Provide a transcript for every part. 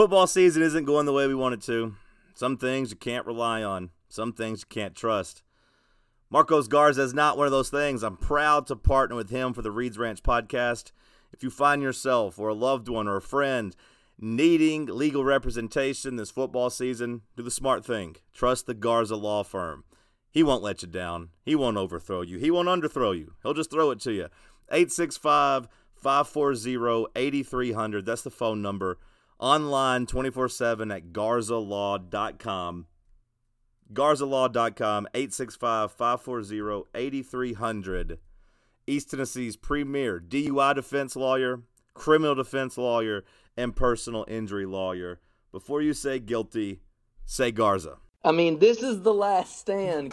Football season isn't going the way we want it to. Some things you can't rely on, some things you can't trust. Marcos Garza is not one of those things. I'm proud to partner with him for the Reeds Ranch podcast. If you find yourself or a loved one or a friend needing legal representation this football season, do the smart thing. Trust the Garza Law Firm. He won't let you down. He won't overthrow you. He won't underthrow you. He'll just throw it to you. 865 540 8300. That's the phone number. Online 24 7 at garzalaw.com. Garzalaw.com, 865 540 8300. East Tennessee's premier DUI defense lawyer, criminal defense lawyer, and personal injury lawyer. Before you say guilty, say Garza. I mean, this is the last stand.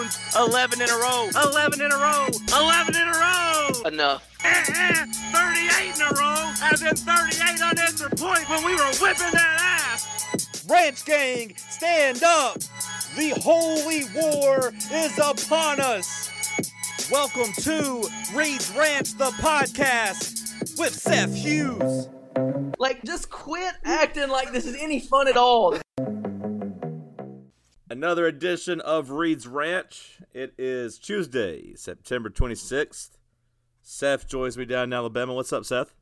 11 in a row. 11 in a row. 11 in a row. Enough. Eh, eh, 38 in a row. As in 38 on unanswered point when we were whipping that ass. Ranch Gang, stand up. The holy war is upon us. Welcome to Reed's Ranch, the podcast with Seth Hughes. Like, just quit acting like this is any fun at all. Another edition of Reed's Ranch. It is Tuesday, September 26th. Seth joins me down in Alabama. What's up, Seth?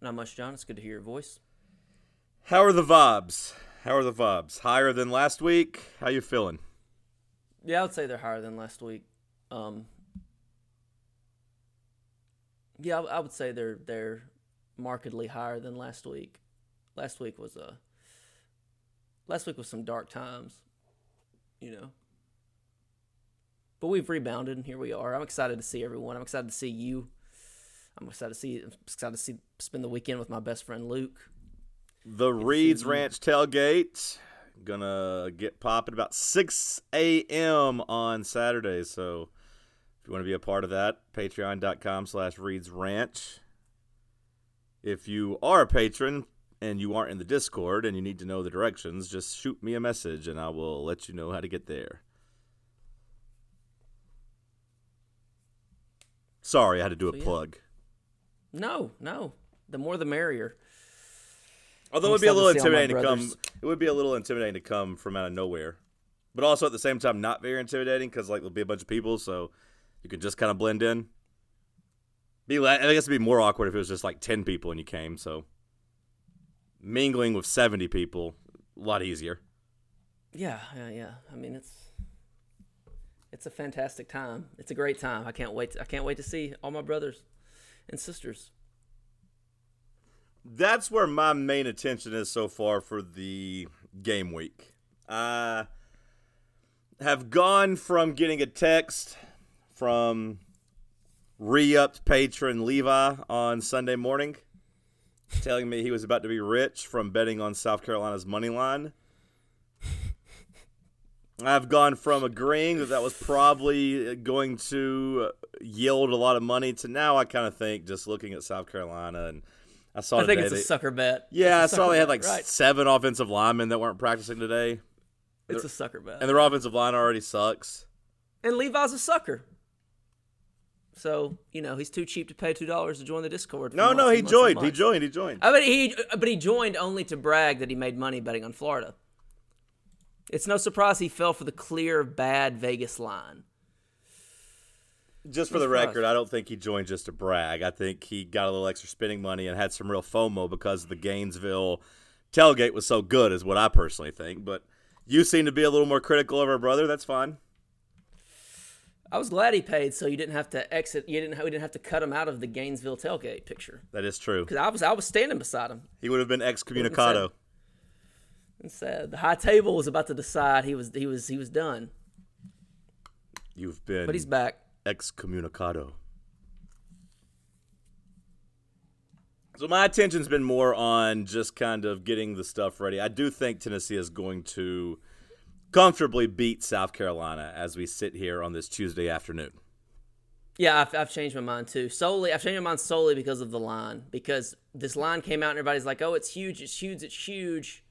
Not much, John. It's good to hear your voice. How are the vibes? How are the vibes? Higher than last week? How you feeling? Yeah, I would say they're higher than last week. Um, yeah, I, I would say they're they're markedly higher than last week. Last week was a last week was some dark times, you know. But we've rebounded, and here we are. I'm excited to see everyone. I'm excited to see you. I'm excited to see. I'm excited to see spend the weekend with my best friend Luke. The Reeds Ranch tailgate gonna get popping about 6 a.m. on Saturday. So if you want to be a part of that, patreon.com slash Reeds Ranch. If you are a patron and you aren't in the Discord and you need to know the directions, just shoot me a message and I will let you know how to get there. Sorry, I had to do a yeah. plug. No, no, the more the merrier. Although it would be a little to see all my intimidating to come. It would be a little intimidating to come from out of nowhere, but also at the same time not very intimidating because like there'll be a bunch of people, so you can just kind of blend in. Be I guess it'd be more awkward if it was just like ten people and you came. So mingling with seventy people, a lot easier. Yeah, yeah, yeah. I mean, it's it's a fantastic time. It's a great time. I can't wait. To, I can't wait to see all my brothers and sisters. That's where my main attention is so far for the game week. I have gone from getting a text from re-upped patron Levi on Sunday morning telling me he was about to be rich from betting on South Carolina's money line. I've gone from agreeing that that was probably uh, going to uh, yield a lot of money to now I kind of think just looking at South Carolina and I saw I think it's a sucker bet. yeah, I saw they had bet, like right. seven offensive linemen that weren't practicing today, It's a sucker bet. and their offensive line already sucks. And Levi's a sucker. So you know he's too cheap to pay two dollars to join the Discord. No, no, he joined. He joined. He joined. I mean, he but he joined only to brag that he made money betting on Florida. It's no surprise he fell for the clear bad Vegas line. Just for the record, I don't think he joined just to brag. I think he got a little extra spending money and had some real FOMO because the Gainesville tailgate was so good, is what I personally think. But you seem to be a little more critical of our brother. That's fine. I was glad he paid, so you didn't have to exit. You didn't. We didn't have to cut him out of the Gainesville tailgate picture That is true. because I was I was standing beside him. He would have been excommunicado. And said the high table was about to decide he was he was he was done, You've been but he's back. excommunicado. So my attention's been more on just kind of getting the stuff ready. I do think Tennessee is going to comfortably beat South Carolina as we sit here on this Tuesday afternoon. Yeah, I've, I've changed my mind too. Solely, I've changed my mind solely because of the line. Because this line came out and everybody's like, "Oh, it's huge! It's huge! It's huge!"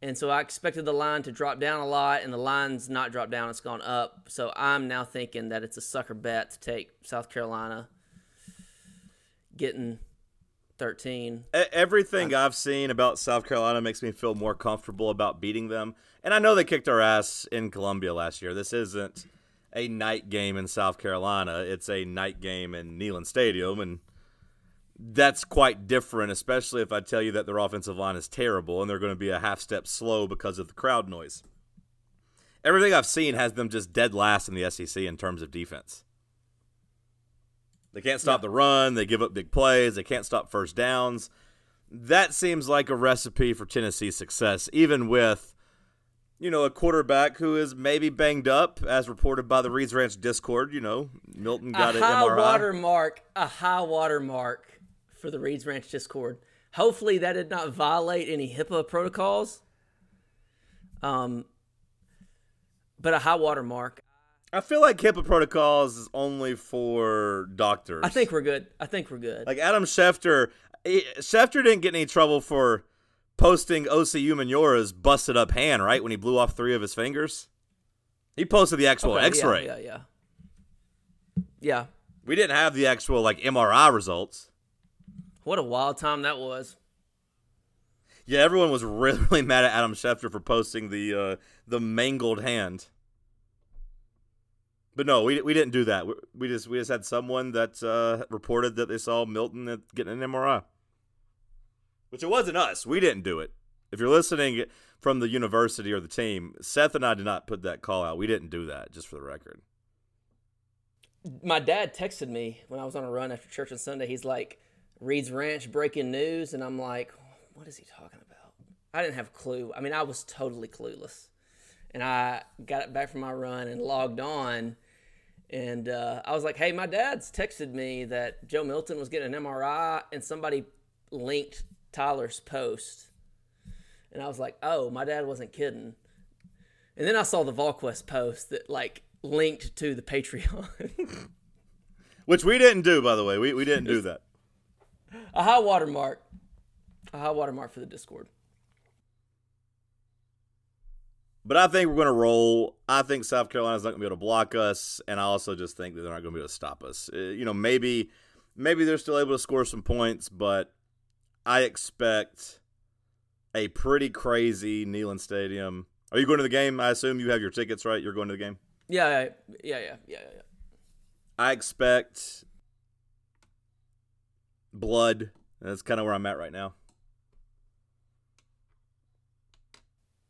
And so I expected the line to drop down a lot, and the line's not dropped down; it's gone up. So I'm now thinking that it's a sucker bet to take South Carolina getting 13. E- Everything I've seen about South Carolina makes me feel more comfortable about beating them. And I know they kicked our ass in Columbia last year. This isn't a night game in South Carolina. It's a night game in Neyland Stadium and that's quite different, especially if I tell you that their offensive line is terrible and they're going to be a half step slow because of the crowd noise. Everything I've seen has them just dead last in the SEC in terms of defense. They can't stop the run. They give up big plays. They can't stop first downs. That seems like a recipe for Tennessee success, even with, you know, a quarterback who is maybe banged up, as reported by the Reeds Ranch Discord. You know, Milton got a an high water mark, a high water mark for the Reeds Ranch Discord. Hopefully, that did not violate any HIPAA protocols. Um, but a high water mark. I feel like HIPAA protocols is only for doctors. I think we're good. I think we're good. like Adam Schefter. he- Schefter didn't get any trouble for posting OCU Manora's busted up hand, right? When he blew off three of his fingers, he posted the actual Okay, X-ray. Yeah, yeah, yeah. We didn't have the actual like MRI results. What a wild time that was. Yeah, everyone was really, really mad at Adam Schefter for posting the uh, the mangled hand. But no, we we didn't do that. We, we just we just had someone that uh, reported that they saw Milton getting an MRI, which it wasn't us. We didn't do it. If you're listening from the university or the team, Seth and I did not put that call out. We didn't do that, just for the record. My dad texted me when I was on a run after church on Sunday. He's like, Reed's Ranch breaking news. And I'm like, what is he talking about? I didn't have a clue. I mean, I was totally clueless. And I got back from my run and logged on. And uh, I was like, hey, my dad's texted me that Joe Milton was getting an MRI and somebody linked Tyler's post. And I was like, oh, my dad wasn't kidding. And then I saw the VolQuest post that like linked to the Patreon. Which we didn't do, by the way. We we didn't do that. a high watermark. A high watermark for the Discord. But I think we're going to roll. I think South Carolina's not going to be able to block us, and I also just think that they're not going to be able to stop us. Uh, you know, maybe maybe they're still able to score some points, but I expect a pretty crazy Neyland Stadium. Are you going to the game? I assume you have your tickets, right? You're going to the game. Yeah, yeah, yeah, yeah, yeah, yeah. I expect blood. That's kind of where I'm at right now.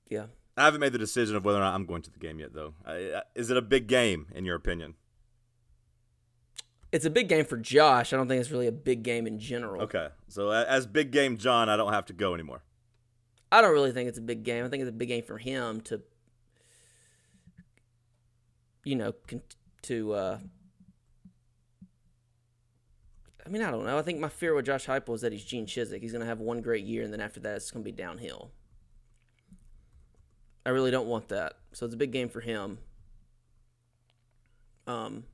Yeah. I haven't made the decision of whether or not I'm going to the game yet, though. I, I- is it a big game in your opinion? It's a big game for Josh. I don't think it's really a big game in general. Okay, so as big game John, I don't have to go anymore. I don't really think it's a big game. I think it's a big game for him to, you know, to. uh I mean, I don't know. I think my fear with Josh Heupel is that he's Gene Chizik. He's going to have one great year, and then after that, it's going to be downhill. I really don't want that. So it's a big game for him. Um,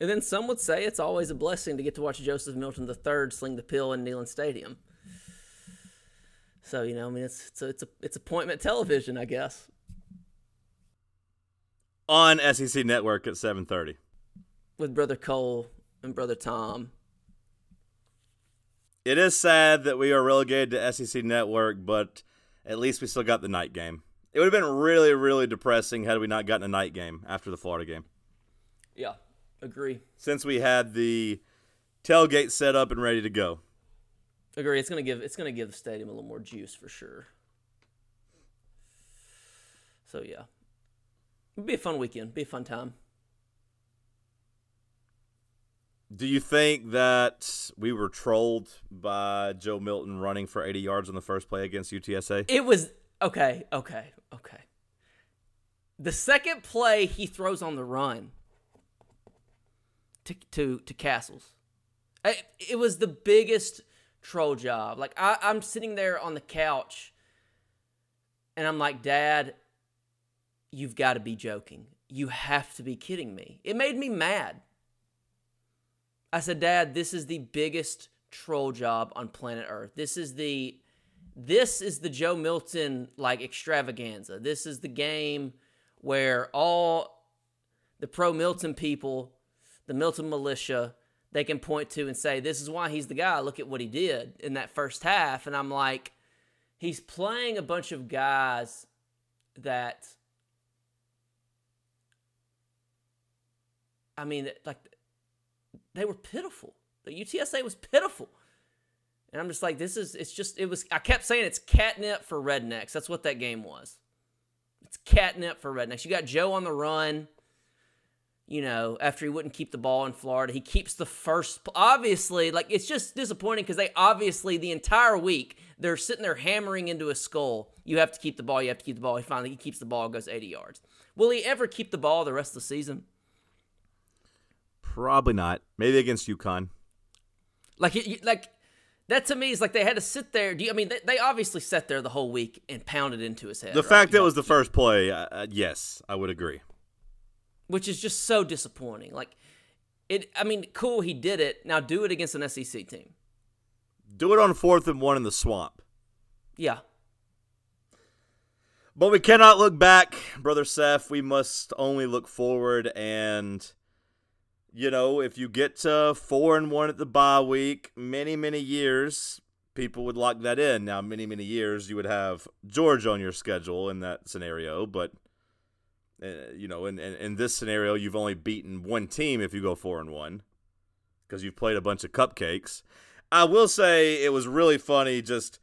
and then some would say it's always a blessing to get to watch Joseph Milton III sling the pill in Neyland Stadium. So you know, I mean, it's it's a, it's a it's appointment television, I guess. On SEC Network at 7:30. with brother Cole and brother Tom. It is sad that we are relegated to SEC Network, but at least we still got the night game. It would have been really, really depressing had we not gotten a night game after the Florida game. Yeah, agree. Since we had the tailgate set up and ready to go. Agree. It's gonna give it's gonna give the stadium a little more juice for sure. So yeah, it'll be a fun weekend. Be a fun time. Do you think that we were trolled by Joe Milton running for 80 yards on the first play against UTSA? It was okay, okay, okay. The second play he throws on the run to to to Castles. I- It was the biggest troll job. Like I, I'm sitting there on the couch and I'm like, Dad, you've got to be joking. You have to be kidding me. It made me mad. I said, Dad, this is the biggest troll job on planet Earth. This is the this is the Joe Milton like extravaganza. This is the game where all the pro Milton people, the Milton militia, they can point to and say, This is why he's the guy. Look at what he did in that first half. And I'm like, he's playing a bunch of guys that I mean, like they were pitiful. The UTSA was pitiful. And I'm just like, this is, it's just, it was, I kept saying it's catnip for rednecks. That's what that game was. It's catnip for rednecks. You got Joe on the run, you know, after he wouldn't keep the ball in Florida. He keeps the first, obviously, like, it's just disappointing because they obviously, the entire week, they're sitting there hammering into his skull. You have to keep the ball. You have to keep the ball. He finally he keeps the ball, goes 80 yards. Will he ever keep the ball the rest of the season? Probably not. Maybe against UConn. Like, like that to me is like they had to sit there. Do you, I mean they, they obviously sat there the whole week and pounded into his head. The right? fact that it was the first play, uh, uh, yes, I would agree. Which is just so disappointing. Like it. I mean, cool, he did it. Now do it against an SEC team. Do it on fourth and one in the swamp. Yeah, But we cannot look back, brother Seth. We must only look forward. And you know, if you get to four and one at the bye week, many many years, people would lock that in. Now, many many years, you would have George on your schedule in that scenario. But uh, you know, in, in in this scenario, you've only beaten one team if you go four and one because you've played a bunch of cupcakes. I will say it was really funny just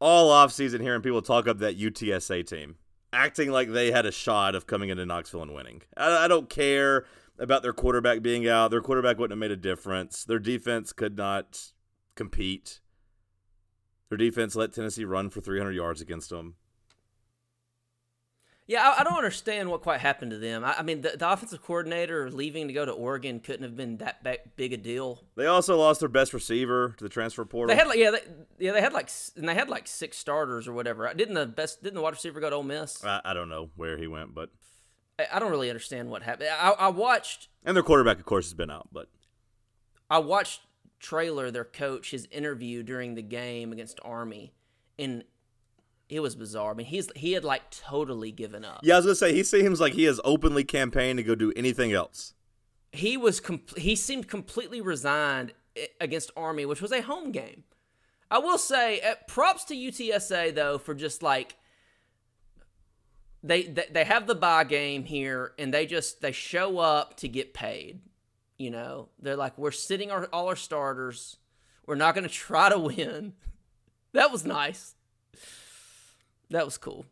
all offseason hearing people talk up that UTSA team, acting like they had a shot of coming into Knoxville and winning. I, I don't care about their quarterback being out. Their quarterback wouldn't have made a difference. Their defense could not compete. Their defense let Tennessee run for 300 yards against them. Yeah. I, I don't understand what quite happened to them. I, I mean, the, the offensive coordinator leaving to go to Oregon couldn't have been that ba- big a deal. They also lost their best receiver to the transfer portal. They had like yeah, they, yeah, they had like and they had like six starters or whatever. Didn't the best? Didn't the wide receiver go to Ole Miss? I, I don't know where he went, but I, I don't really understand what happened. I, I watched and their quarterback, of course, has been out. But I watched Traylor, their coach, his interview during the game against Army, and it was bizarre. I mean, he's he had like totally given up. yeah, I was gonna say he seems like he has openly campaigned to go do anything else. He was com- he seemed completely resigned against Army, which was a home game. I will say, uh, props to UTSA though for just like they, they they have the bye game here, and they just they show up to get paid. You know, they're like, we're sitting our all our starters. We're not going to try to win. That was nice. That was cool.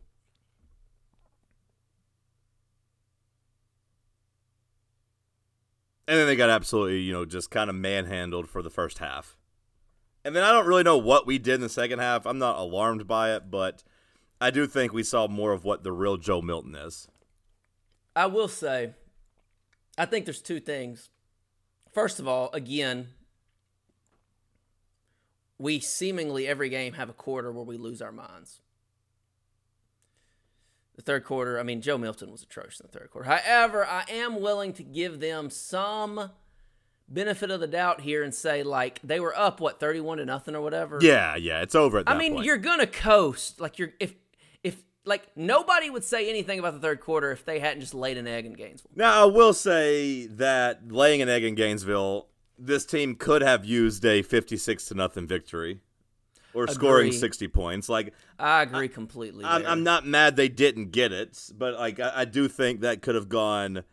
And then they got absolutely, you know, just kind of manhandled for the first half. And then I don't really know what we did in the second half. I'm not alarmed by it, but I do think we saw more of what the real Joe Milton is. I will say, I think there's two things. First of all, again, we seemingly every game have a quarter where we lose our minds. The third quarter, I mean, Joe Milton was atrocious in the third quarter. However, I am willing to give them some benefit of the doubt here and say, like, they were up, what, 31 to nothing or whatever? Yeah, yeah, it's over at that I mean, point. you're gonna coast. Like you're if if like nobody would say anything about the third quarter if they hadn't just laid an egg in Gainesville. Now, I will say that laying an egg in Gainesville, this team could have used a 56 to nothing victory or scoring Agree. 60 points. Like, I agree completely. I'm. I'm not mad they didn't get it, but like I, I do think that could have gone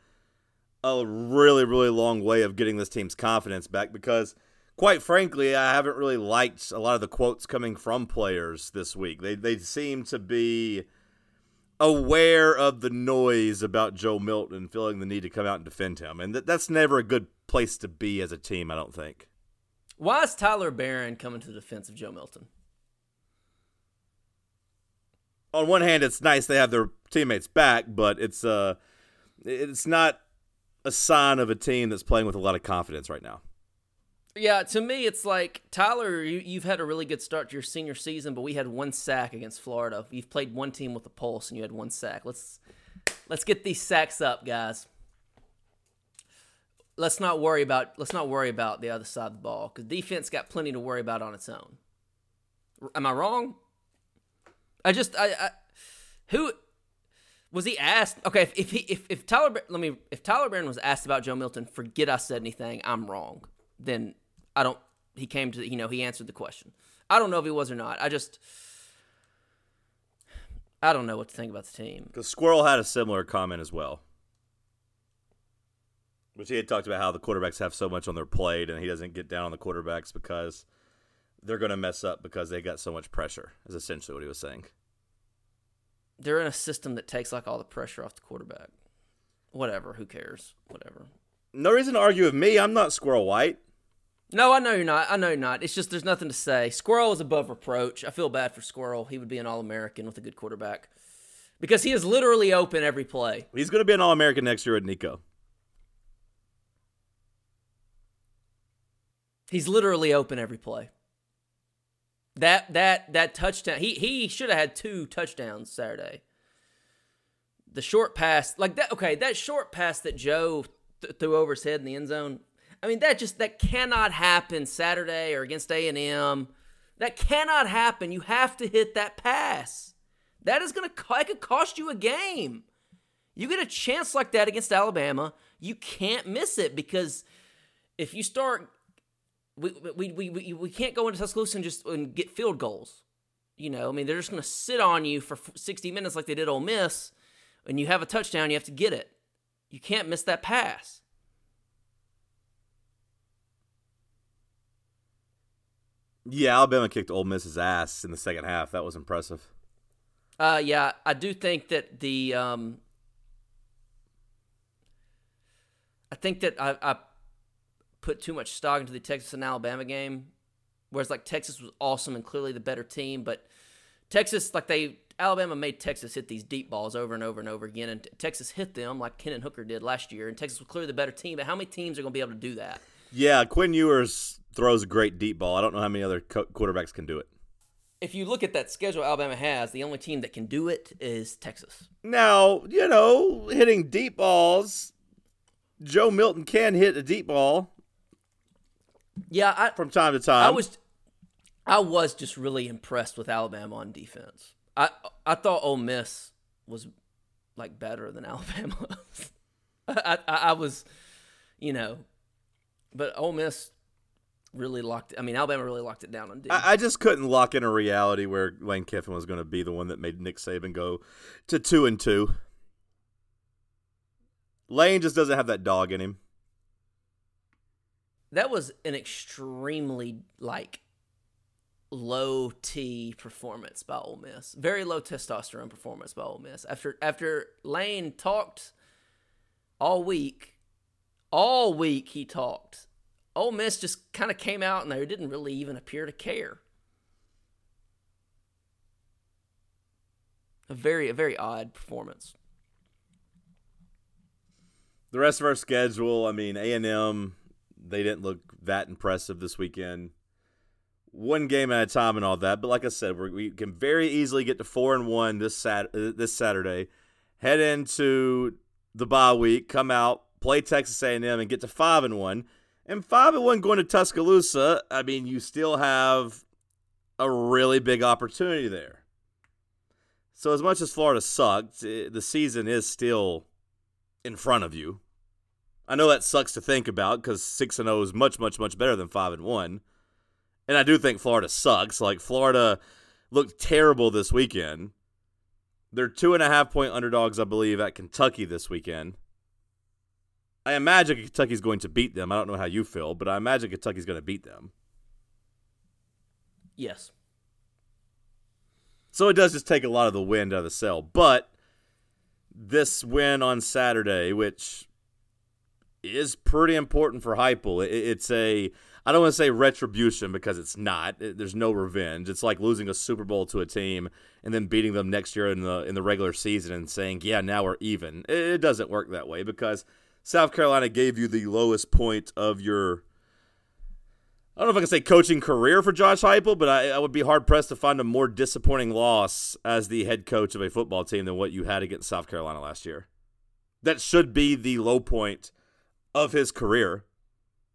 a really, really long way of getting this team's confidence back because, quite frankly, I haven't really liked a lot of the quotes coming from players this week. They they seem to be aware of the noise about Joe Milton, feeling the need to come out and defend him, and that that's never a good place to be as a team. I don't think. Why is Tyler Baron coming to the defense of Joe Milton? on one hand, it's nice they have their teammates back, but it's uh, it's not a sign of a team that's playing with a lot of confidence right now. Yeah, to me, it's like Tyler. You, you've had a really good start to your senior season, but we had one sack against Florida. You've played one team with a pulse, and you had one sack. Let's let's get these sacks up, guys. Let's not worry about let's not worry about the other side of the ball because defense got plenty to worry about on its own. Am I wrong? I just I, I who was he asked? Okay, if if he, if, if Tyler let me if Tyler Baron was asked about Joe Milton, forget I said anything. I'm wrong. Then I don't. He came to you know he answered the question. I don't know if he was or not. I just I don't know what to think about the team. Because Squirrel had a similar comment as well. Which he had talked about how the quarterbacks have so much on their plate and he doesn't get down on the quarterbacks because they're going to mess up because they got so much pressure, is essentially what he was saying. They're in a system that takes like all the pressure off the quarterback. Whatever, who cares? Whatever. No reason to argue with me. I'm not Squirrel White. No, I know you're not. I know you're not. It's just there's nothing to say. Squirrel is above reproach. I feel bad for Squirrel. He would be an All American with a good quarterback because he is literally open every play. He's going to be an All American next year at Nico. He's literally open every play. That that that touchdown. He he should have had two touchdowns Saturday. The short pass, like that. Okay, that short pass that Joe th- threw over his head in the end zone. I mean, that just that cannot happen Saturday or against A and M. That cannot happen. You have to hit that pass. That is gonna that could cost you a game. You get a chance like that against Alabama, you can't miss it because if you start we we, we, we, we can't go into Tuscaloosa and just and get field goals. You know, I mean, they're just going to sit on you for 60 minutes like they did Ole Miss, and you have a touchdown, you have to get it. You can't miss that pass. Yeah, Alabama kicked Ole Miss's ass in the second half. That was impressive. Uh, yeah, I do think that the um, I think that I, I put too much stock into the Texas and Alabama game, whereas like Texas was awesome and clearly the better team, but Texas like they Alabama made Texas hit these deep balls over and over and over again, and Texas hit them like Hendon Hooker did last year, and Texas was clearly the better team. But how many teams are going to be able to do that? Yeah, Quinn Ewers throws a great deep ball. I don't know how many other co- quarterbacks can do it. If you look at that schedule Alabama has, the only team that can do it is Texas. Now, you know, hitting deep balls, Joe Milton can hit a deep ball Yeah, I, from time to time. I was I was just really impressed with Alabama on defense. I I thought Ole Miss was like better than Alabama. I, I I was, you know, but Ole Miss really locked. I mean, Alabama really locked it down on D. I, I just couldn't lock in a reality where Lane Kiffin was going to be the one that made Nick Saban go to two and two. Lane just doesn't have that dog in him. That was an extremely like low T performance by Ole Miss. Very low testosterone performance by Ole Miss. After after Lane talked all week, all week he talked. Ole Miss just kind of came out and they didn't really even appear to care. A very a very odd performance. The rest of our schedule, I mean, A and M, they didn't look that impressive this weekend. One game at a time and all that, but like I said, we can very easily get to four and one this sat uh, this Saturday, head into the bye week, come out, play Texas A and M, and get to five and one. And five and one going to Tuscaloosa. I mean, you still have a really big opportunity there. So as much as Florida sucked, eh, the season is still in front of you. I know that sucks to think about because six and zero is much, much, much better than five and one. And I do think Florida sucks. Like Florida looked terrible this weekend. They're two and a half point underdogs, I believe, at Kentucky this weekend. I imagine Kentucky's going to beat them. I don't know how you feel, but I imagine Kentucky's going to beat them. Yes. So it does just take a lot of the wind out of the sail. But this win on Saturday, which is pretty important for Heupel, it's a I don't want to say retribution because it's not. There's no revenge. It's like losing a Super Bowl to a team and then beating them next year in the in the regular season and saying, "Yeah, now we're even." It, doesn't work that way because South Carolina gave you the lowest point of your I don't know if I can say coaching career for Josh Heupel, but I, I, would be hard pressed to find a more disappointing loss as the head coach of a football team than what you had against South Carolina last year. That should be the low point of his career.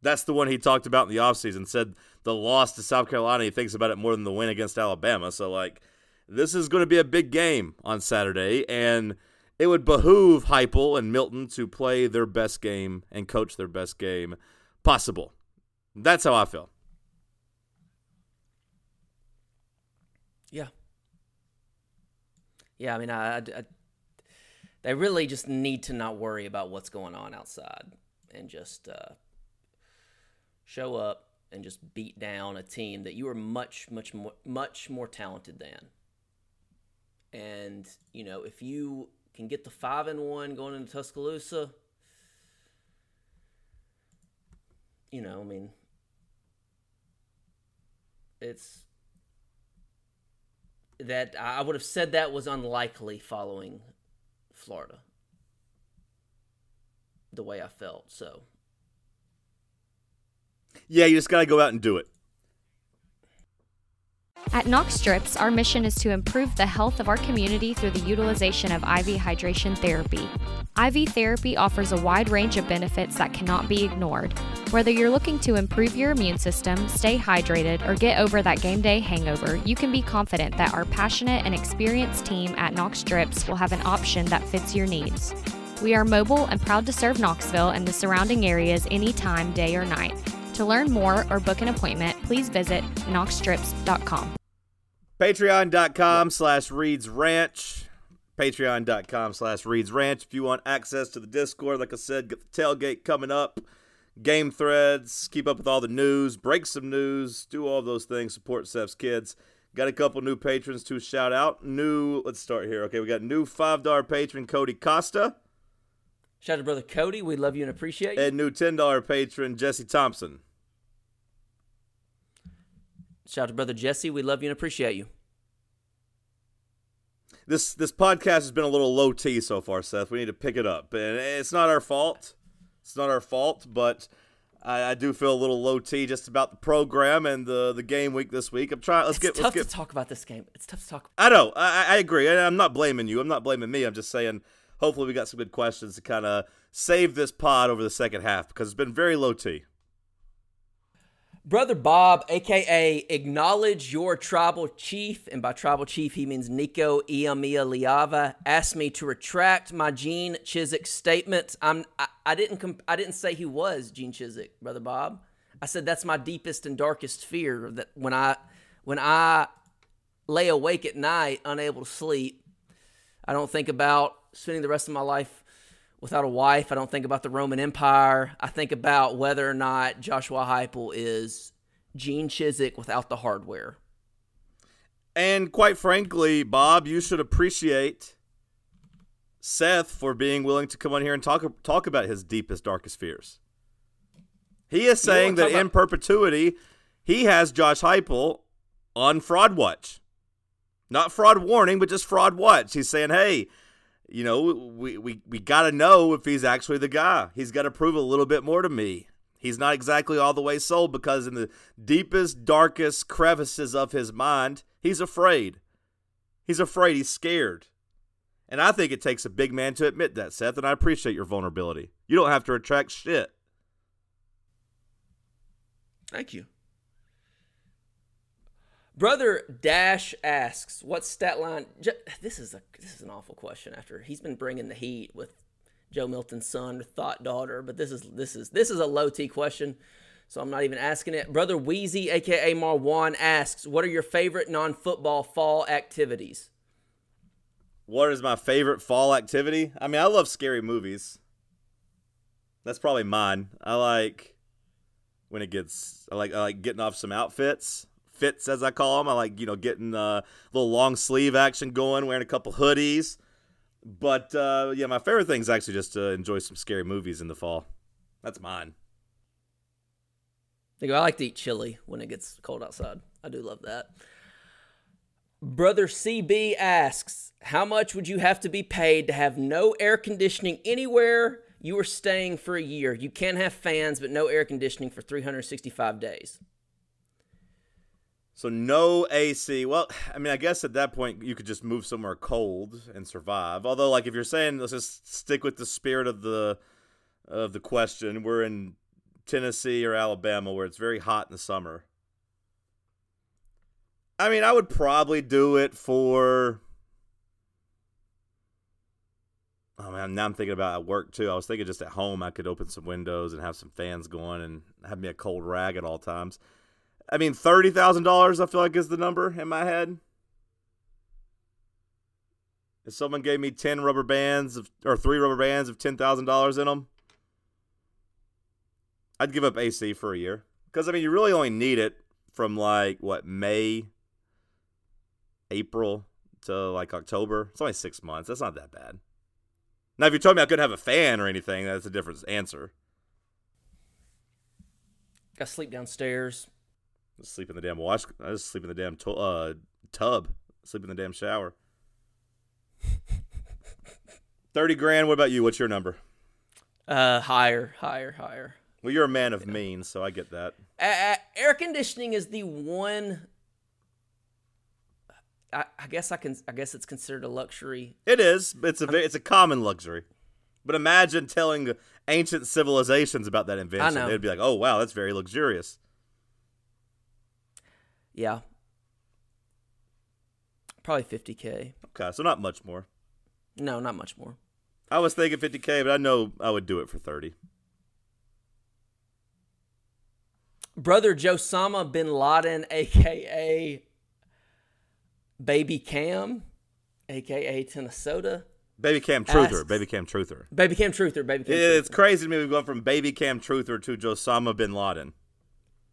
That's the one he talked about in the offseason, said the loss to South Carolina, he thinks about it more than the win against Alabama. So, like, this is going to be a big game on Saturday, and it would behoove Heupel and Milton to play their best game and coach their best game possible. That's how I feel. Yeah. Yeah, I mean, I, I, they really just need to not worry about what's going on outside and just uh, show up and just beat down a team that you are much, much more, much more talented than. And you know, if you can get the five and one going into Tuscaloosa, you know, I mean, it's that I would have said that was unlikely following Florida. The way I felt, so. Yeah, you just got to go out and do it. At KnoxDrips, our mission is to improve the health of our community through the utilization of IV hydration therapy. IV therapy offers a wide range of benefits that cannot be ignored. Whether you're looking to improve your immune system, stay hydrated, or get over that game day hangover, you can be confident that our passionate and experienced team at KnoxDrips will have an option that fits your needs. We are mobile and proud to serve Knoxville and the surrounding areas anytime, day or night. To learn more or book an appointment, please visit knoxdrips.com. Patreon.com slash Reed's Ranch. Patreon.com slash Reed's Ranch. If you want access to the Discord, like I said, get the tailgate coming up, game threads, keep up with all the news, break some news, do all those things, support Seth's kids. Got a couple new patrons to shout out. New, let's start here. Okay, we got new $5 patron Cody Costa. Shout out to brother Cody. We love you and appreciate you. And new $10 patron Jesse Thompson. Shout out to brother Jesse. We love you and appreciate you. This this podcast has been a little low T so far, Seth. We need to pick it up, and it's not our fault. It's not our fault, but I, I do feel a little low T just about the program and the the game week this week. I'm trying. Let's it's get. tough let's get, to talk about this game. It's tough to talk. About. I know. I, I agree. I'm not blaming you. I'm not blaming me. I'm just saying. Hopefully, we got some good questions to kind of save this pod over the second half because it's been very low T. Brother Bob, aka Acknowledge Your Tribal Chief, and by tribal chief he means Nico Iamaleava, asked me to retract my Gene Chizik statement. I'm I, I didn't comp- I didn't say he was Gene Chizik, Brother Bob. I said that's my deepest and darkest fear that when I when I lay awake at night unable to sleep, I don't think about spending the rest of my life without a wife. I don't think about the Roman Empire. I think about whether or not Joshua Heupel is Gene Chizik without the hardware. And quite frankly, Bob, you should appreciate Seth for being willing to come on here and talk talk about his deepest, darkest fears. He is saying that in perpetuity, he has Josh Heupel on fraud watch. Not fraud warning, but just fraud watch. He's saying, hey, you know, we, we, we got to know if he's actually the guy. He's got to prove a little bit more to me. He's not exactly all the way sold because in the deepest, darkest crevices of his mind, he's afraid. He's afraid. He's scared. And I think it takes a big man to admit that, Seth, and I appreciate your vulnerability. You don't have to retract shit. Thank you. Brother Dash asks, "What stat line?" This is a this is an awful question. After he's been bringing the heat with Joe Milton's son thought daughter, but this is this is this is a low T question, so I'm not even asking it. Brother Wheezy, aka Marwan, asks, "What are your favorite non-football fall activities?" What is my favorite fall activity? I mean, I love scary movies. That's probably mine. I like when it gets I like I like getting off some outfits fits as I call them. I like you know getting a uh, little long sleeve action going, wearing a couple hoodies. But uh, yeah, my favorite thing is actually just to enjoy some scary movies in the fall. That's mine. I like to eat chili when it gets cold outside. I do love that. Brother CB asks, How much would you have to be paid to have no air conditioning anywhere you are staying for a year? You can have fans, but no air conditioning for 365 days. So no AC. Well, I mean, I guess at that point you could just move somewhere cold and survive. Although, like if you're saying let's just stick with the spirit of the of the question, we're in Tennessee or Alabama where it's very hot in the summer. I mean, I would probably do it for. Oh man, now I'm thinking about at work too. I was thinking just at home I could open some windows and have some fans going and have me a cold rag at all times. I mean, thirty thousand dollars. I feel like is the number in my head. If someone gave me ten rubber bands of, or three rubber bands of ten thousand dollars in them, I'd give up AC for a year. Because I mean, you really only need it from like what May, April to like October. It's only six months. That's not that bad. Now, if you told me I couldn't have a fan or anything, that's a different answer. Got to sleep downstairs. Just sleep in the damn wash. I just sleep in the damn to- uh, tub. Sleep in the damn shower. Thirty grand. What about you? What's your number? Uh, higher, higher, higher. Well, you're a man of means, so I get that. Uh, air conditioning is the one. I, I guess I can. I guess it's considered a luxury. It is. It's a ve- it's a common luxury. But imagine telling ancient civilizations about that invention. know. They'd be like, "Oh wow, that's very luxurious." Yeah. Probably 50k. Okay, so not much more. No, not much more. I was thinking 50k, but I know I would do it for 30. Brother Josama bin Laden, aka Baby Cam, aka Tennesota. Baby Cam Truther, Asks- Baby Cam Truther. Baby Cam Truther, Baby Cam. Yeah, it's crazy to me. We've gone from Baby Cam Truther to Josama bin Laden.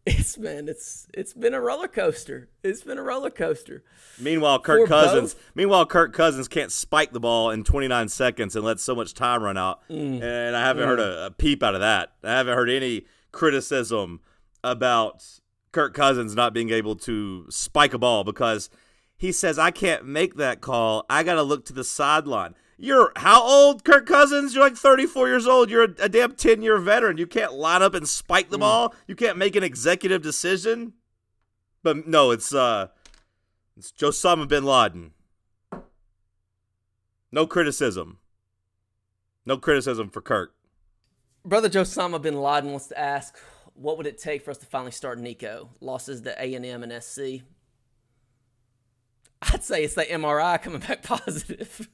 It's man, it's it's been a roller coaster. It's been a roller coaster. Meanwhile, Kirk For Cousins. both? Meanwhile, Kirk Cousins can't spike the ball in 29 seconds and let so much time run out. Mm. And I haven't heard a, a peep out of that. I haven't heard any criticism about Kirk Cousins not being able to spike a ball because he says I can't make that call. I got to look to the sideline. You're how old, Kirk Cousins? You're like 34 years old. You're a, a damn 10 year veteran. You can't line up and spike Mm. the ball. You can't make an executive decision. But no, it's uh, it's Josama bin Laden. No criticism. No criticism for Kirk. Brother Josama bin Laden wants to ask, what would it take for us to finally start Nico? Losses to A and M and SC. I'd say it's the MRI coming back positive.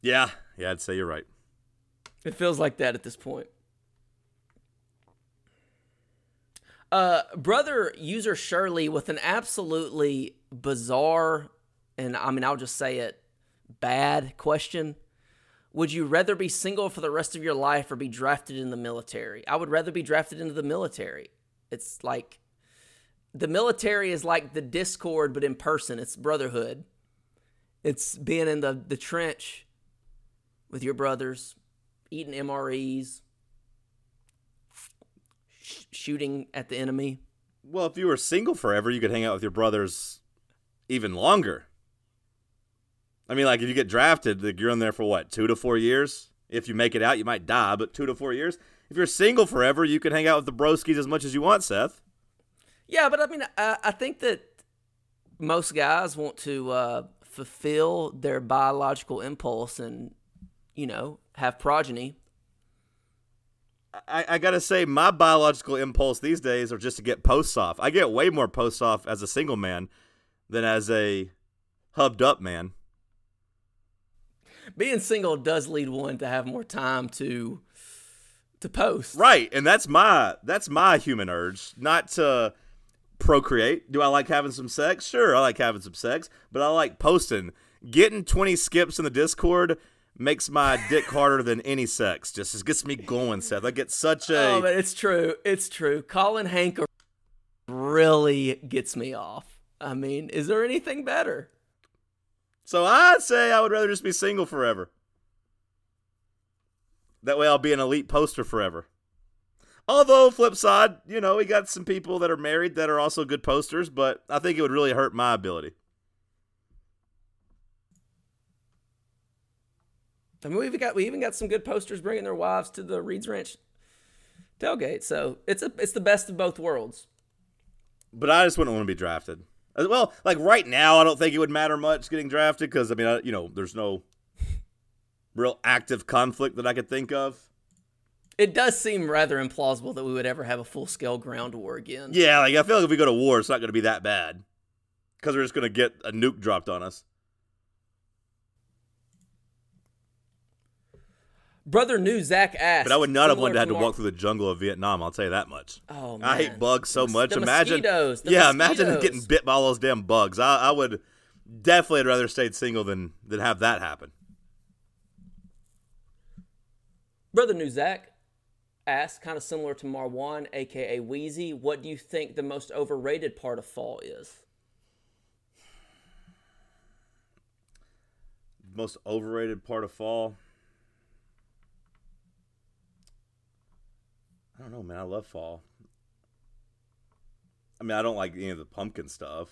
Yeah, yeah, I'd say you're right. It feels like that at this point. Uh, brother user Shirley with an absolutely bizarre, and I mean, I'll just say it, bad question. Would you rather be single for the rest of your life or be drafted in the military? I would rather be drafted into the military. It's like the military is like the Discord, but in person. It's brotherhood. It's being in the, the trench with your brothers, eating MREs, sh- shooting at the enemy. Well, if you were single forever, you could hang out with your brothers even longer. I mean, like if you get drafted, like you're in there for what, two to four years? If you make it out, you might die, but two to four years. If you're single forever, you can hang out with the broskies as much as you want, Seth. Yeah, but I mean, I, I think that most guys want to uh, fulfill their biological impulse and, you know, have progeny. I, I gotta say, my biological impulse these days are just to get posts off. I get way more posts off as a single man than as a hubbed up man. Being single does lead one to have more time to to post. Right, and that's my that's my human urge, not to procreate. Do I like having some sex? Sure, I like having some sex, but I like posting. Getting 20 skips in the Discord makes my dick harder than any sex. Just it gets me going, Seth. I get such a Oh, but it's true. It's true. Colin Hank really gets me off. I mean, is there anything better? So I'd say I would rather just be single forever. That way I'll be an elite poster forever. Although, flip side, you know, we got some people that are married that are also good posters, but I think it would really hurt my ability. I mean, we even got we even got some good posters bringing their wives to the Reeds Ranch tailgate. So it's a it's the best of both worlds. But I just wouldn't want to be drafted. Well, like right now, I don't think it would matter much getting drafted because I mean, I, you know, there's no real active conflict that I could think of. It does seem rather implausible that we would ever have a full scale ground war again. Yeah, like I feel like if we go to war, it's not going to be that bad because we're just going to get a nuke dropped on us. Brother New Zach asked. But I would not have wanted to have to walk through the jungle of Vietnam. I'll tell you that much. Oh man, I hate bugs so much. the imagine, mosquitoes, the yeah, imagine getting bit by all those damn bugs. I, I would definitely rather stayed single than than have that happen. Brother New Zach asked, kind of similar to Marwan, aka Wheezy, what do you think the most overrated part of fall is? Most overrated part of fall. I don't know, man. I love fall. I mean, I don't like any of the pumpkin stuff.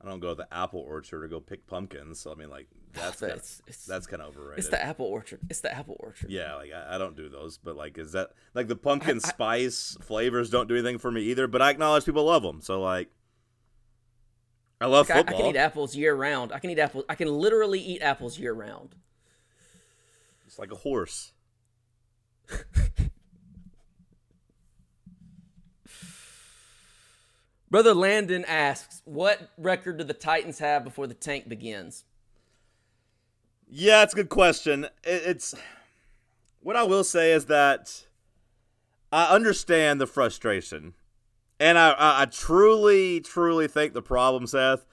I don't go to the apple orchard to go pick pumpkins. So I mean, like that's kinda, It's- it's- that's kind of overrated. It's the apple orchard. It's the apple orchard. Yeah, like I, I don't do those, but like, is that like the pumpkin spice flavors don't do anything for me either? But I acknowledge people love them, so like, I love Like, I, I can eat apples year round. I can eat apples. I can literally eat apples year round. It's like a horse. Brother Landon asks, what record do the Titans have before the tank begins? Yeah, it's a good question. It's what I will say is that I understand the frustration, and I, I, I truly, truly think the problem, Seth,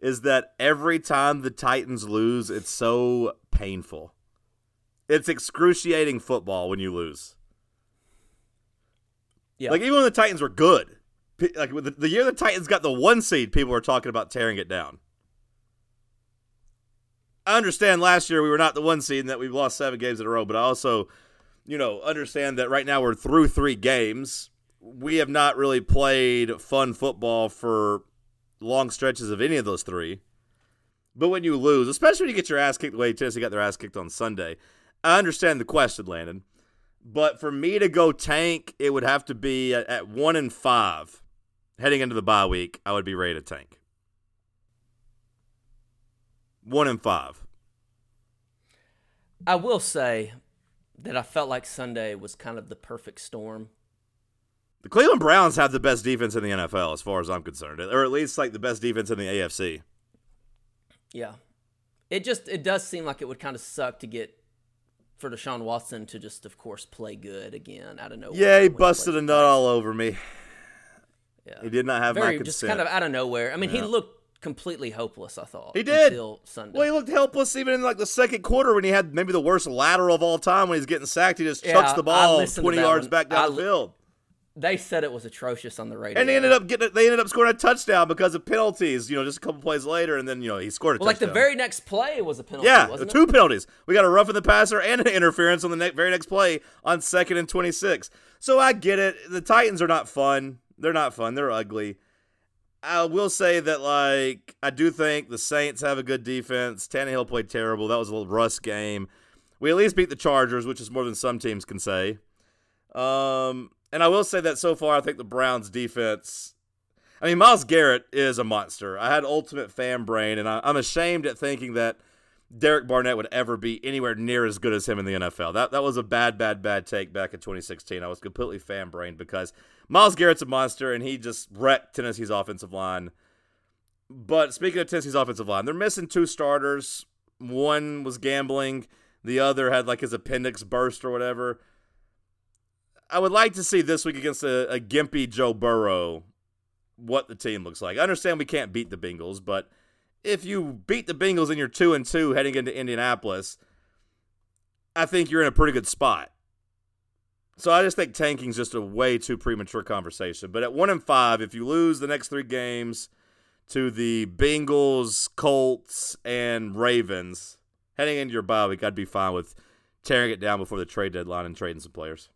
is that every time the Titans lose, it's so painful. It's excruciating football when you lose. Yeah. Like even when the Titans were good, like the, the year the Titans got the one seed, people were talking about tearing it down. I understand last year we were not the one seed and that we lost seven games in a row, but I also, you know, understand that right now we're through three games. We have not really played fun football for long stretches of any of those three. But when you lose, especially when you get your ass kicked the way Tennessee got their ass kicked on Sunday, I understand the question, Landon. But for me to go tank, it would have to be at, one and five heading into the bye week. I would be ready to tank. One and five. I will say that I felt like Sunday was kind of the perfect storm. The Cleveland Browns have the best defense in the NFL, as far as I'm concerned, or at least like the best defense in the AFC. Yeah. It just it does seem like it would kind of suck to get for Deshaun Watson to just of course play good again out of nowhere. Yeah, he busted a nut all over me. Yeah. He did not have my Very consent. just kind of out of nowhere. I mean, he looked completely hopeless, I thought. He did. until Sunday. Well, he looked helpless even in like the second quarter when he had maybe the worst lateral of all time when he's getting sacked. He just Yeah, chucks the ball 20 yards one. back down I the li- field. they said it was atrocious on the radio. And they ended up getting they ended up scoring a touchdown because of penalties, you know, just a couple plays later and then, you know, he scored a well, like the very next play was a penalty. Yeah, two it? penalties. We got a rough in the passer and an interference on the ne- very next play on second and 26. So I get it. The Titans are not fun. They're not fun. They're ugly. I will say that, like, I do think the Saints have a good defense. Tannehill played terrible. That was a little rust game. We at least beat the Chargers, which is more than some teams can say. Um, and I will say that so far, I think the Browns' defense. I mean, Myles Garrett is a monster. I had ultimate fan brain, and I, I'm ashamed at thinking that Derek Barnett would ever be anywhere near as good as him in the NFL. That that was a bad, bad, bad take back in 2016. I was completely fan brained because Myles Garrett's a monster, and he just wrecked Tennessee's offensive line. But speaking of Tennessee's offensive line, they're missing two starters. One was gambling. The other had like his appendix burst or whatever. I would like to see this week against a, a gimpy Joe Burrow what the team looks like. I understand we can't beat the Bengals, but if you beat the Bengals and you're two and two heading into Indianapolis, I think you're in a pretty good spot. So I just think tanking's just a way too premature conversation. But at one and five, if you lose the next three games to the Bengals, Colts, and Ravens, heading into your bye week, I'd be fine with tearing it down before the trade deadline and trading some players.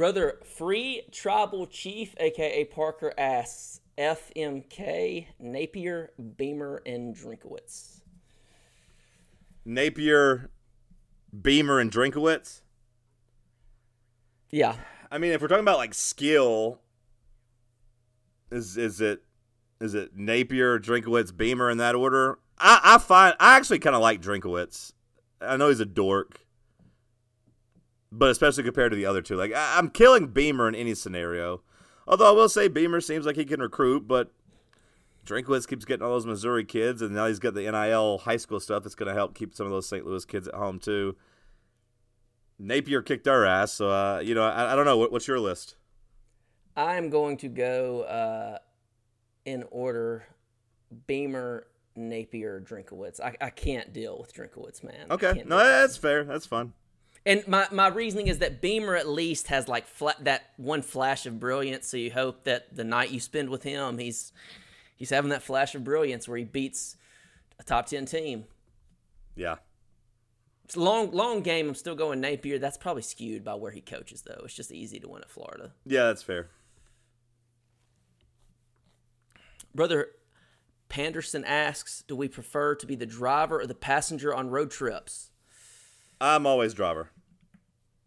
Brother, free tribal chief, aka Parker, asks FMK, Napier, Beamer, and Drinkowitz. Napier, Beamer, and Drinkowitz. Yeah, I mean, if we're talking about like skill, is is it is it Napier, Drinkowitz, Beamer in that order? I, I find I actually kind of like Drinkowitz. I know he's a dork, but especially compared to the other two, like I, I'm killing Beamer in any scenario. Although I will say Beamer seems like he can recruit, but Drinkwitz keeps getting all those Missouri kids, and now he's got the NIL high school stuff that's going to help keep some of those St. Louis kids at home too. Napier kicked our ass, so uh, you know I, I don't know. What, what's your list? I'm going to go uh, in order: Beamer, Napier, Drinkowitz. I, I can't deal with Drinkowitz, man. Okay, no, that's fair. That's fun. And my, my reasoning is that Beamer at least has like fla- that one flash of brilliance. So you hope that the night you spend with him, he's he's having that flash of brilliance where he beats a top ten team. Yeah, It's a long long game. I'm still going Napier. That's probably skewed by where he coaches though. It's just easy to win at Florida. yeah, that's fair. Brother Panderson asks, do we prefer to be the driver or the passenger on road trips? I'm always driver.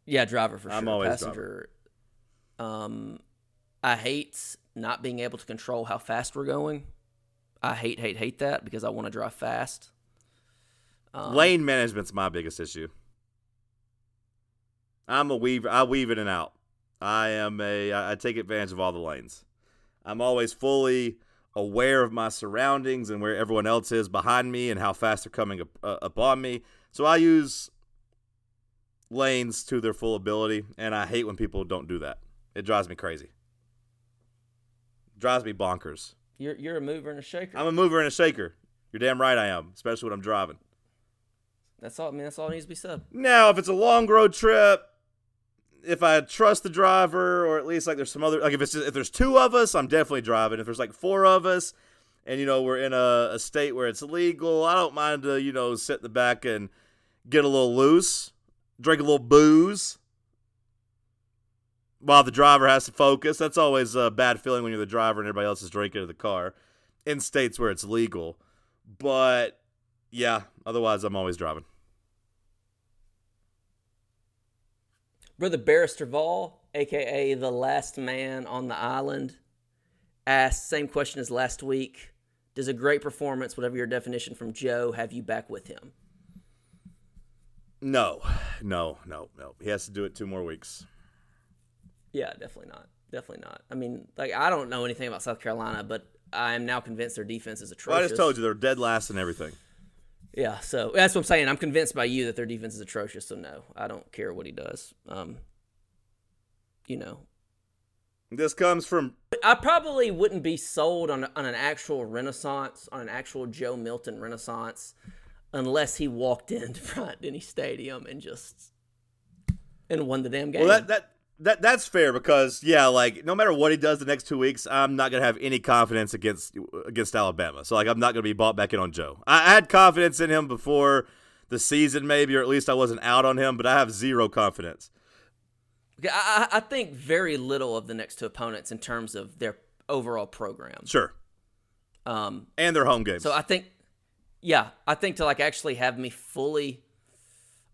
Yeah, driver for sure. I'm always passenger. Um, I hate not being able to control how fast we're going. I hate, hate, hate that because I want to drive fast. Um, Lane management's my biggest issue. I'm a weaver. I weave in and out. I am a. I take advantage of all the lanes. I'm always fully aware of my surroundings and where everyone else is behind me and how fast they're coming up, uh, upon me. So I use lanes to their full ability, and I hate when people don't do that. It drives me crazy. drives me bonkers. You're you're a mover and a shaker. I'm a mover and a shaker. You're damn right I am, especially when I'm driving. that's all. I mean, that's all needs to be said. Now, if it's a long road trip, if I trust the driver, or at least like there's some other like if it's just, if there's two of us, I'm definitely driving. If there's like four of us, and you know we're in a, a state where it's illegal, I don't mind to you know sit in the back and get a little loose, drink a little booze, while the driver has to focus. That's always a bad feeling when you're the driver and everybody else is drinking in the car, in states where it's legal. But yeah, otherwise I'm always driving. Brother Barrister Vol, aka the last man on the island, asked same question as last week. Does a great performance, whatever your definition from Joe, have you back with him? No, no, no, no. He has to do it two more weeks. Yeah, definitely not. Definitely not. I mean, like I don't know anything about South Carolina, but I am now convinced their defense is atrocious. Well, I just told you they're dead last and everything. Yeah, so that's what I'm saying. I'm convinced by you that their defense is atrocious. So no, I don't care what he does. Um, you know, This comes from I probably wouldn't be sold on on an actual Renaissance, on an actual Joe Milton Renaissance, unless he walked into Bryant Denny Stadium and just and won the damn game. well that that that that's fair because yeah, like no matter what he does the next two weeks, I'm not gonna have any confidence against against Alabama. So like I'm not gonna be bought back in on Joe. I, I had confidence in him before the season, maybe, or at least I wasn't out on him, but I have zero confidence. I, I I think very little of the next two opponents in terms of their overall program. Sure, Um, and their home games. so I think, yeah, I think to like actually have me fully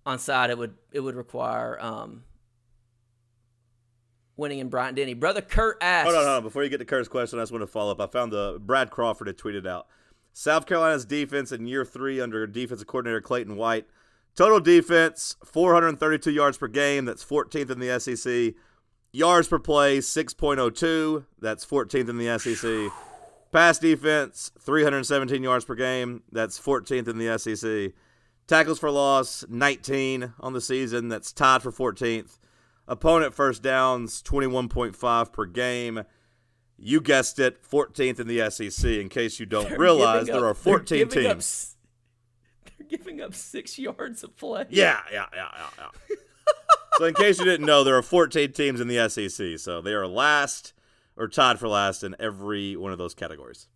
on side, it would it would require um, winning in Bryant Denny. Brother Kurt asks, Hold on, hold on. Before you get to Kurt's question, I just want to follow up. I found the Brad Crawford had tweeted out South Carolina's defense in year three under defensive coordinator Clayton White. Total defense, 432 yards per game. That's 14th in the SEC. Yards per play, 6.02. That's 14th in the SEC. Pass defense, 317 yards per game. That's 14th in the SEC. Tackles for loss, 19 on the season. That's tied for 14th. Opponent first downs, 21.5 per game. You guessed it, 14th in the SEC. In case you don't they're realize, there up- are they're 14 up teams. they're giving up six yards of play. Yeah, yeah, yeah, yeah, yeah. so, in case you didn't know, there are 14 teams in the SEC. So, they are last or tied for last in every one of those categories.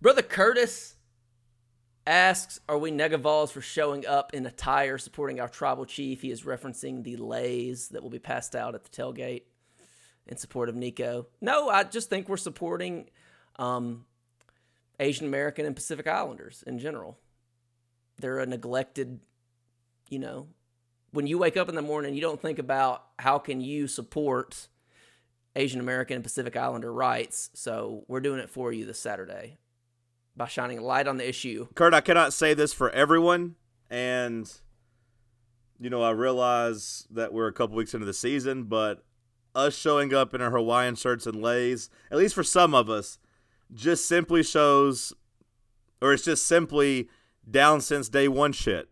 Brother Curtis asks, "Are we negavols for showing up in attire supporting our tribal chief?" He is referencing the leis that will be passed out at the tailgate in support of Nico. No, I just think we're supporting um, Asian American and Pacific Islanders in general. they're a neglected, you know, when you wake up in the morning, you don't think about how can you support Asian American and Pacific Islander rights. So we're doing it for you this Saturday by shining light on the issue. Kurt, I cannot say this for everyone, and you know I realize that we're a couple weeks into the season, but us showing up in our Hawaiian shirts and leis, at least for some of us, just simply shows, or it's just simply down since day one shit.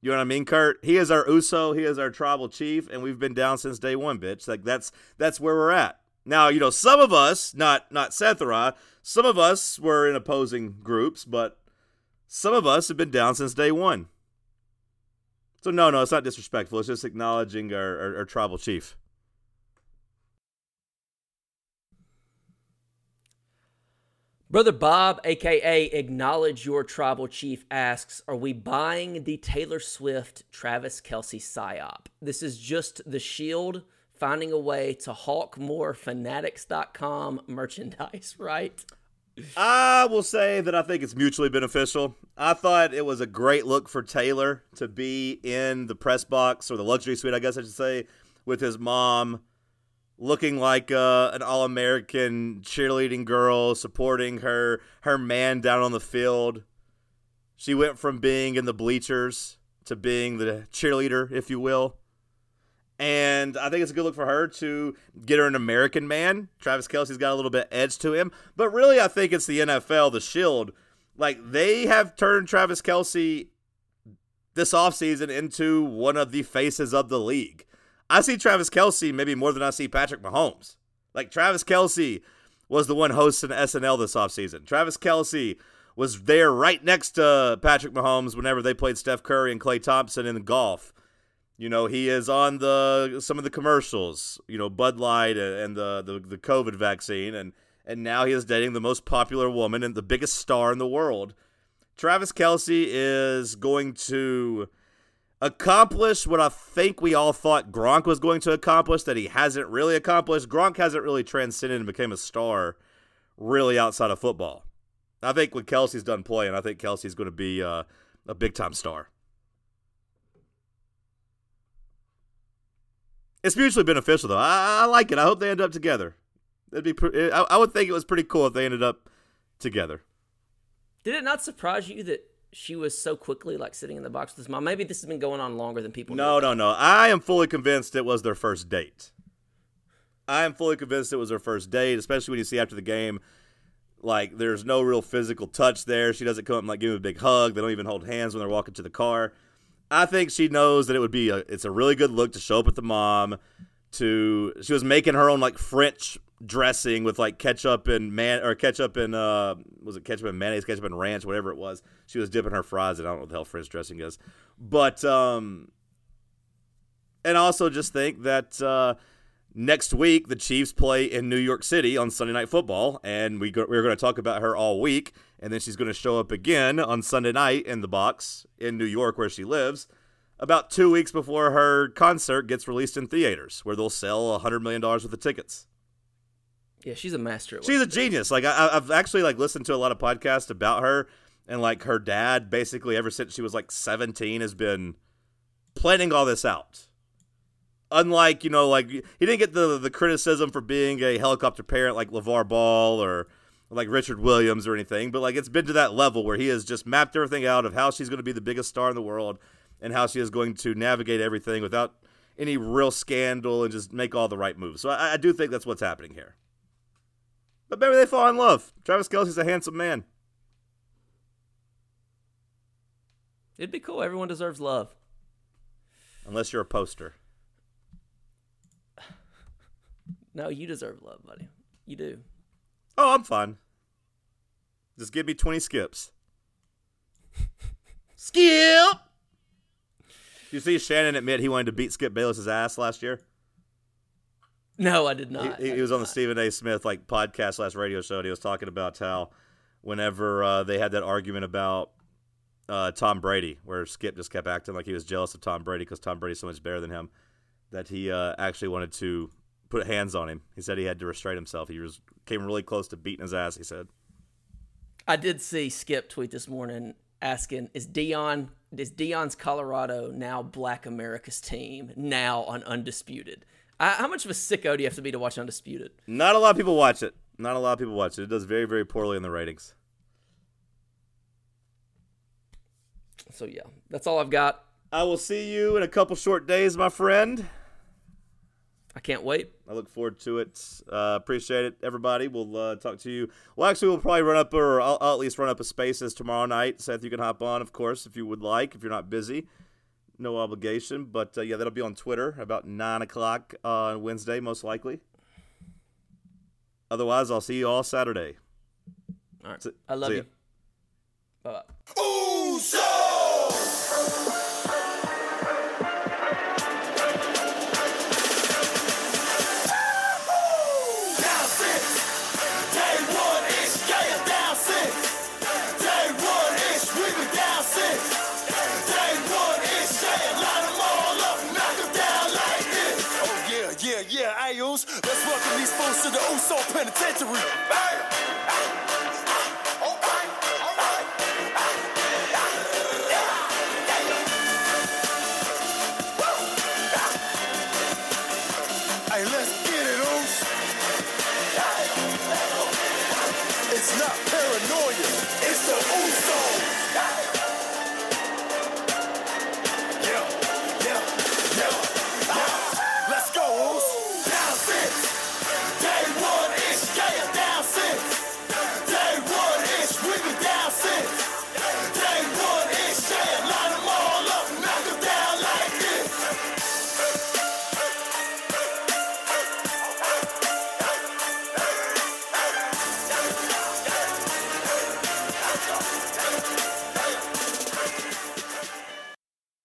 You know what I mean, Kurt? He is our Uso, he is our tribal chief, and we've been down since day one, bitch. Like that's that's where we're at. Now, you know, some of us, not not Seth or I, some of us were in opposing groups, but some of us have been down since day one. So no, no, it's not disrespectful. It's just acknowledging our, our, our tribal chief. Brother Bob, aka Acknowledge Your Tribal Chief, asks Are we buying the Taylor Swift Travis Kelce psyop? This is just the shield finding a way to hawk more fanatics.com merchandise, right? I will say that I think it's mutually beneficial. I thought it was a great look for Taylor to be in the press box or the luxury suite, I guess I should say, with his mom looking like uh, an all-American cheerleading girl, supporting her her man down on the field. She went from being in the bleachers to being the cheerleader, if you will. And I think it's a good look for her to get her an American man. Travis Kelce's got a little bit edge to him. But really, I think it's the NFL, the Shield. Like, they have turned Travis Kelce this offseason into one of the faces of the league. I see Travis Kelce maybe more than I see Patrick Mahomes. Like Travis Kelce was the one hosting SNL this offseason. Travis Kelce was there right next to Patrick Mahomes whenever they played Steph Curry and Klay Thompson in golf. You know, he is on the some of the commercials, you know, Bud Light and the, the, the COVID vaccine, and, and now he is dating the most popular woman and the biggest star in the world. Travis Kelce is going to accomplish what I think we all thought Gronk was going to accomplish that he hasn't really accomplished. Gronk hasn't really transcended and became a star really outside of football. I think when Kelce's done playing, I think Kelce's going to be uh, a big time star. It's mutually beneficial, though. I, I, like it. I hope they end up together. It'd be. Pre- I, I would think it was pretty cool if they ended up together. Did it not surprise you that she was so quickly like sitting in the box with his mom. Maybe this has been going on longer than people. No, know. no, no. I am fully convinced it was their first date. I am fully convinced it was their first date, especially when you see after the game, like there's no real physical touch there. She doesn't come up and like give him a big hug. They don't even hold hands when they're walking to the car. I think she knows that it would be a it's a really good look to show up with the mom. To she was making her own like French dressing with like ketchup and man or ketchup and uh was it ketchup and mayonnaise, ketchup and ranch, whatever it was. She was dipping her fries. And I don't know what the hell French dressing is, but um, and also just think that uh, next week the Chiefs play in New York City on Sunday Night Football, and we go, we're going to talk about her all week, and then she's going to show up again on Sunday night in the box in New York where she lives. About two weeks before her concert gets released in theaters, where they'll sell a hundred million dollars worth of tickets. Yeah, she's a master. she's a genius. Like I, I've actually like listened to a lot of podcasts about her, and like her dad, basically ever since she was like 17, has been planning all this out. Unlike you know, like he didn't get the the criticism for being a helicopter parent like LaVar Ball or like Richard Williams or anything, but like it's been to that level where he has just mapped everything out of how she's going to be the biggest star in the world and how she is going to navigate everything without any real scandal and just make all the right moves. So I, I do think that's what's happening here. But maybe they fall in love. Travis Kelce's a handsome man. It'd be cool. Everyone deserves love. Unless you're a poster. No, you deserve love, buddy. You do. Oh, I'm fine. Just give me 20 skips. Skip! You see Shannon admit he wanted to beat Skip Bayless's ass last year? No, I did not. He, he was on the Stephen A. Smith like podcast last radio show. and He was talking about how whenever uh, they had that argument about uh, Tom Brady, where Skip just kept acting like he was jealous of Tom Brady because Tom Brady's so much better than him, that he uh, actually wanted to put hands on him. He said he had to restrain himself. He was came really close to beating his ass. He said. I did see Skip tweet this morning. asking, "Is Deion is Deion's Colorado now Black America's team now on Undisputed?" Uh, how much of a sicko do you have to be to watch Undisputed? Not a lot of people watch it. Not a lot of people watch it. It does very, very poorly in the ratings. So yeah, that's all I've got. I will see you in a couple short days, my friend. I can't wait. I look forward to it. Uh, appreciate it, everybody. We'll uh, talk to you. Well, actually, we'll probably run up, or I'll, I'll at least run up a spaces tomorrow night. Seth, you can hop on, of course, if you would like, if you're not busy. No obligation. But uh, yeah, that'll be on Twitter about 9 o'clock on Wednesday, most likely. Otherwise, I'll see you all Saturday. All right, See- I love you. ya. Bye bye. Fools to the Uso Penitentiary.